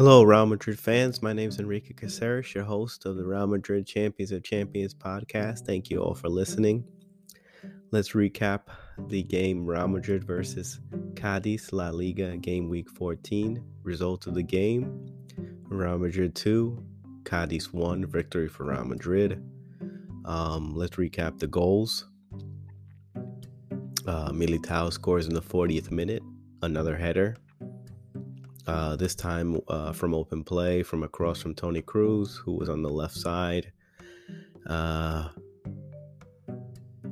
Hello, Real Madrid fans. My name is Enrique Caceres, your host of the Real Madrid Champions of Champions podcast. Thank you all for listening. Let's recap the game Real Madrid versus Cadiz La Liga game week 14. Result of the game Real Madrid 2, Cadiz 1. Victory for Real Madrid. Um, let's recap the goals. Uh, Militao scores in the 40th minute, another header. Uh, this time uh, from open play from across from Toni Kroos, who was on the left side. Uh,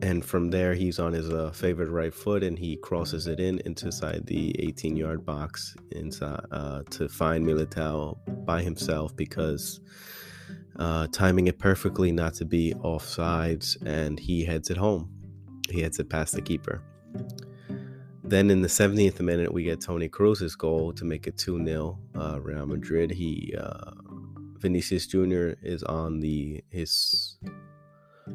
and from there, he's on his uh, favorite right foot and he crosses it in inside the 18 yard box inside uh, to find Militao by himself because uh, timing it perfectly not to be offsides and he heads it home. He heads it past the keeper. Then in the 70th minute, we get Toni Kroos's goal to make it 2 0 uh, Real Madrid. He, uh, Vinicius Jr. is on the his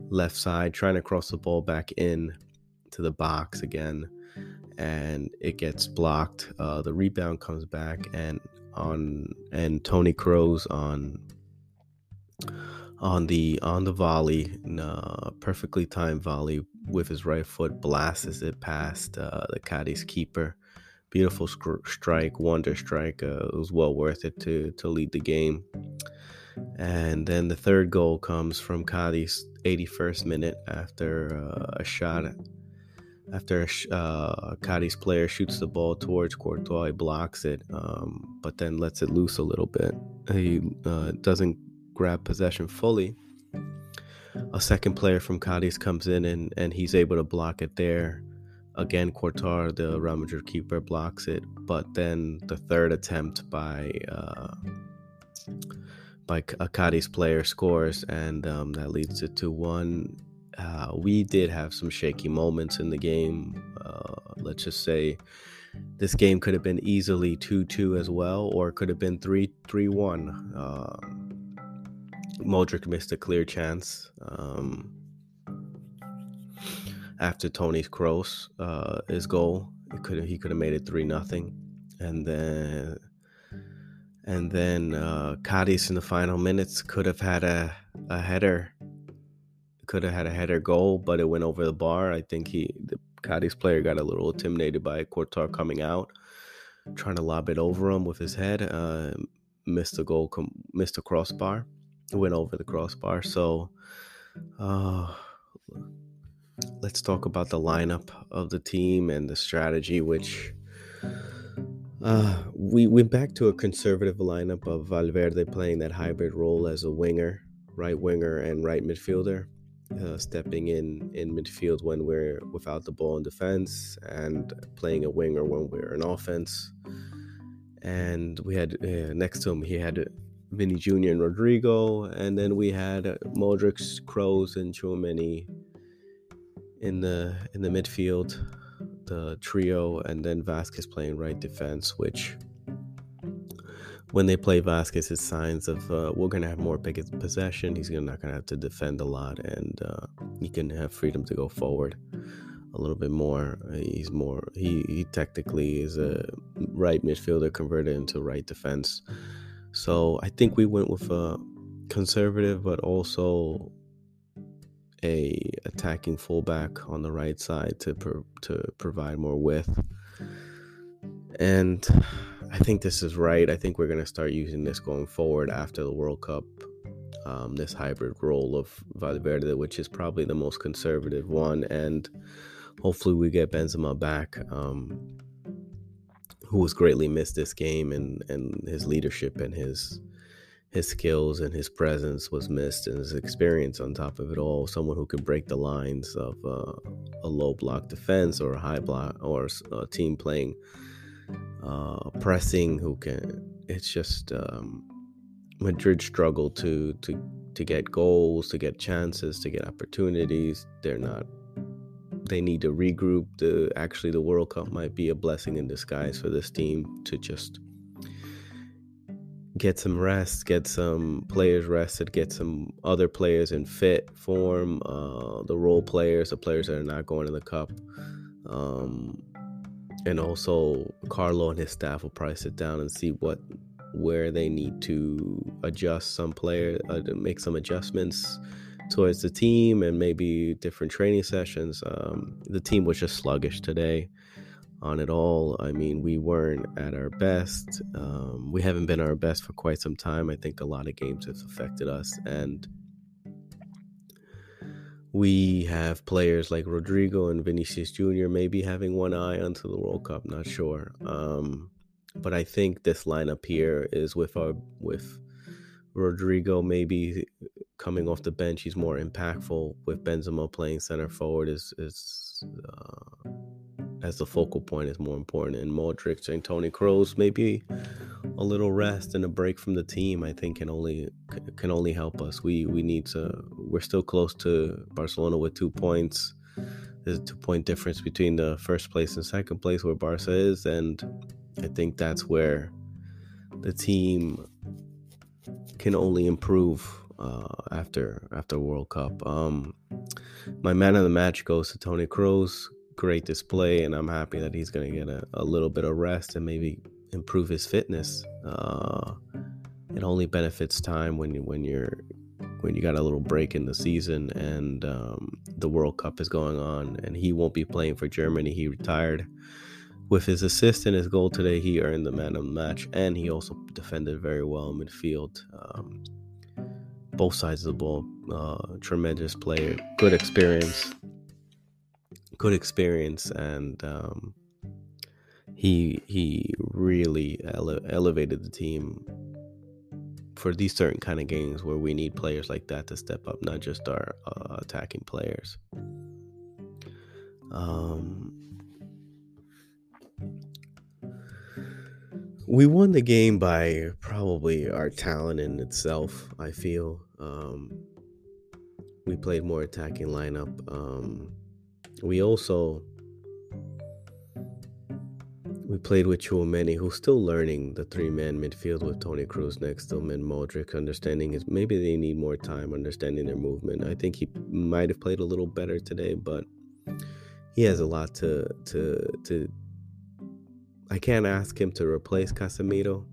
left side trying to cross the ball back in to the box again, and it gets blocked. Uh, the rebound comes back, and on and Toni Kroos on on the on the volley, uh, perfectly timed volley with his right foot, blasts it past uh, the Cadiz keeper. Beautiful strike, wonder strike. Uh, it was well worth it to to lead the game. And then the third goal comes from Cadiz, 81st minute after uh, a shot. After a uh, Cadiz player shoots the ball towards Courtois, he blocks it, um, but then lets it loose a little bit. He uh, doesn't grab possession fully, a second player from Cadiz comes in and, and he's able to block it there. Again, Courtois, the Madrid keeper, blocks it. But then the third attempt by uh, by a Cadiz player scores, and um, that leads it to one. Uh, we did have some shaky moments in the game. Uh, let's just say this game could have been easily 2 2 as well, or it could have been 3 3 1. Modric missed a clear chance um, after Toni's cross uh, his goal. Could he could have made it three nothing, and then and then uh, Cadiz in the final minutes could have had a a header. Could have had a header goal, but it went over the bar. I think he the Cadiz player got a little intimidated by Courtois coming out, trying to lob it over him with his head. Uh, missed the goal, missed the crossbar went over the crossbar. So, uh, let's talk about the lineup of the team and the strategy, which uh, we went back to a conservative lineup of Valverde playing that hybrid role as a winger, right winger, and right midfielder. Uh, stepping in in midfield when we're without the ball in defense and playing a winger when we're in offense and we had uh, next to him he had Vini Jr. and Rodrygo, and then we had Modric, Kroos, and Tchouameni in the in the midfield, the trio, and then Vasquez playing right defense. Which, when they play Vasquez, it's signs of uh, we're gonna have more possession. He's not gonna have to defend a lot, and uh, he can have freedom to go forward a little bit more. He's more he he technically is a right midfielder converted into right defense. So I think we went with a conservative, but also a attacking fullback on the right side to pro- to provide more width. And I think this is right. I think we're going to start using this going forward after the World Cup. Um, this hybrid role of Valverde, which is probably the most conservative one, and hopefully we get Benzema back. Um, who was greatly missed this game and and his leadership and his his skills and his presence was missed and his experience on top of it all. Someone who could break the lines of uh, a low block defense or a high block or a team playing uh, pressing who can it's just um, Madrid struggled to to to get goals to get chances to get opportunities. They're not they need to regroup. The actually the World Cup might be a blessing in disguise for this team to just get some rest, get some players rested, get some other players in fit form. Uh, the role players, the players that are not going to the cup, um, and also Carlo and his staff will probably sit down and see what where they need to adjust some player, uh, make some adjustments towards the team, and maybe different training sessions. Um, the team was just sluggish today on it all. I mean, we weren't at our best. Um, we haven't been our best for quite some time. I think a lot of games have affected us, and we have players like Rodrygo and Vinicius Jr. maybe having one eye onto the World Cup. Not sure, um, but I think this lineup here is with our with Rodrygo maybe coming off the bench. He's more impactful with Benzema playing center forward. Is is uh, as the focal point is more important. And Modric and Toni Kroos, maybe a little rest and a break from the team, I think can only can only help us. We we need to. We're still close to Barcelona with two points. There's a two point difference between the first place and second place where Barca is, and I think that's where the team can only improve uh, after after World Cup. Um, my man of the match goes to Toni Kroos great display, and I'm happy that he's going to get a, a, little bit of rest and maybe improve his fitness. Uh, it only benefits time when you when you're when you got a little break in the season and um, the World Cup is going on, and he won't be playing for Germany. He retired. With his assist and his goal today, he earned the man of the match, and he also defended very well in midfield. Um, both sides of the ball, uh, tremendous player, good experience good experience, and um, he he really ele- elevated the team for these certain kind of games where we need players like that to step up, not just our uh, attacking players. Um, we won the game by probably our talent in itself. I feel um, we played more attacking lineup. Um, we also we played with Tchouameni, who's still learning the three-man midfield with Toni Kroos next to him and Modric. Understanding is maybe they need more time understanding their movement. I think he might have played a little better today, but he has a lot to to to. I can't ask him to replace Casemiro,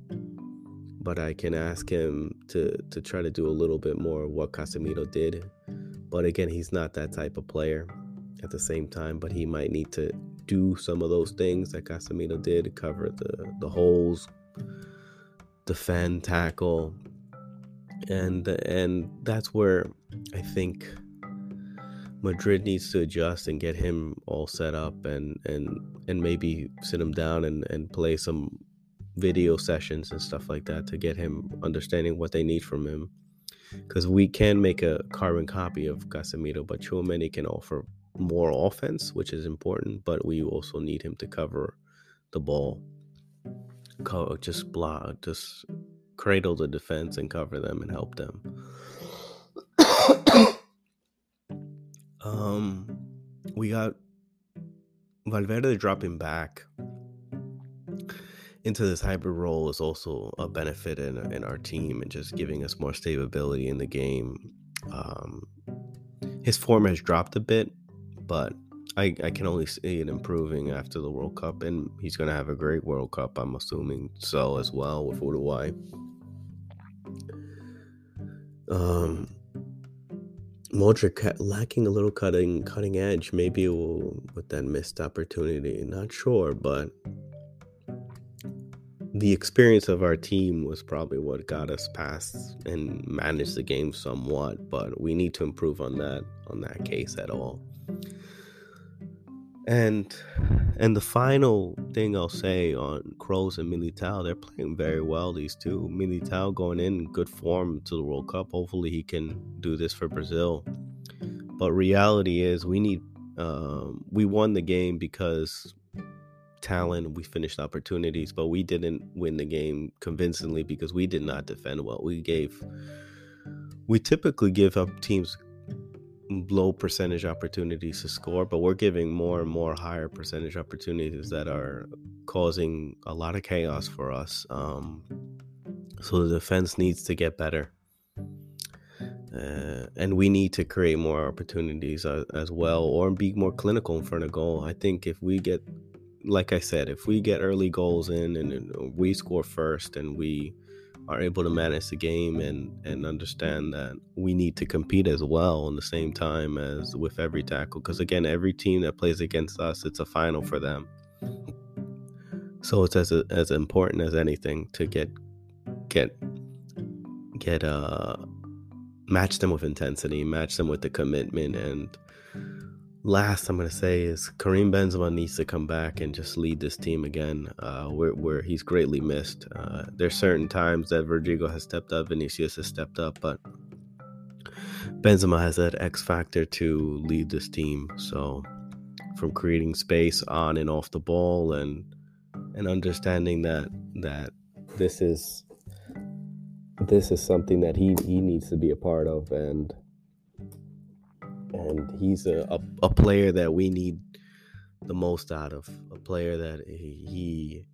but I can ask him to to try to do a little bit more of what Casemiro did. But again, he's not that type of player at the same time, but he might need to do some of those things that Casemiro did, cover the the holes, defend, tackle, and and that's where I think Madrid needs to adjust and get him all set up and and and maybe sit him down and and play some video sessions and stuff like that to get him understanding what they need from him because we can make a carbon copy of Casemiro, but Tchouameni can offer more offense, which is important, but we also need him to cover the ball, just block, just cradle the defense and cover them and help them. Um, we got Valverde dropping back into this hybrid role is also a benefit in, in our team and just giving us more stability in the game. Um, his form has dropped a bit, but I, I can only see it improving after the World Cup, and he's going to have a great World Cup, I'm assuming so as well with Uruguay. Um, Modric lacking a little cutting mm. cutting edge, maybe will, with that missed opportunity. Not sure, but the experience of our team was probably what got us past and managed the game somewhat. But we need to improve on that on that case at all. And and the final thing I'll say on Kroos and Militao, they're playing very well. These two, Militao going in good form to the World Cup. Hopefully, he can do this for Brazil. But reality is, we need. Um, we won the game because talent. We finished opportunities, but we didn't win the game convincingly because we did not defend well. We gave. We typically give up teams low percentage opportunities to score, but we're giving more and more higher percentage opportunities that are causing a lot of chaos for us. Um, so the defense needs to get better. Uh, and we need to create more opportunities uh, as well or be more clinical in front of goal. I think if we get, like I said, if we get early goals in and, and we score first and we are able to manage the game and and understand that we need to compete as well in the same time as with every tackle. Because again every team that plays against us it's a final for them. So it's as as important as anything to get get get uh match them with intensity match them with the commitment and last I'm gonna say is Karim Benzema needs to come back and just lead this team again, uh, where where he's greatly missed. Uh, there's certain times that Rodrygo has stepped up, Vinicius has stepped up, but Benzema has that X factor to lead this team. So from creating space on and off the ball, and and understanding that that this is this is something that he he needs to be a part of and and he's a, a, a, player that we need the most out of. A player that he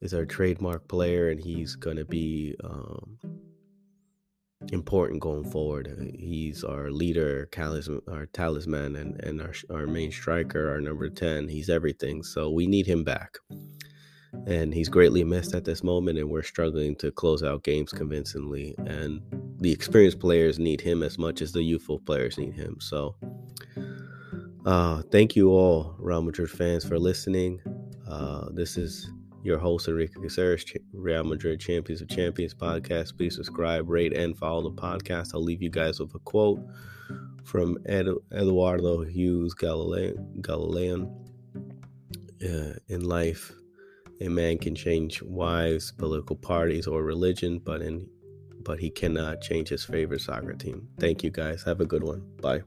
is our trademark player, and he's gonna be um, important going forward. He's our leader, talisman, our talisman, and and our our main striker, our number ten. He's everything. So we need him back and he's greatly missed at this moment and we're struggling to close out games convincingly and the experienced players need him as much as the youthful players need him. So uh, thank you all real madrid fans for listening. Uh, this is your host enrique caceres real madrid champions of champions podcast. Please subscribe rate and follow the podcast. I'll leave you guys with a quote from Ed- eduardo hughes Galeano, Galeano uh, in life a man can change wives, political parties, or religion, but in but he cannot change his favorite soccer team. Thank you guys. Have a good one. Bye.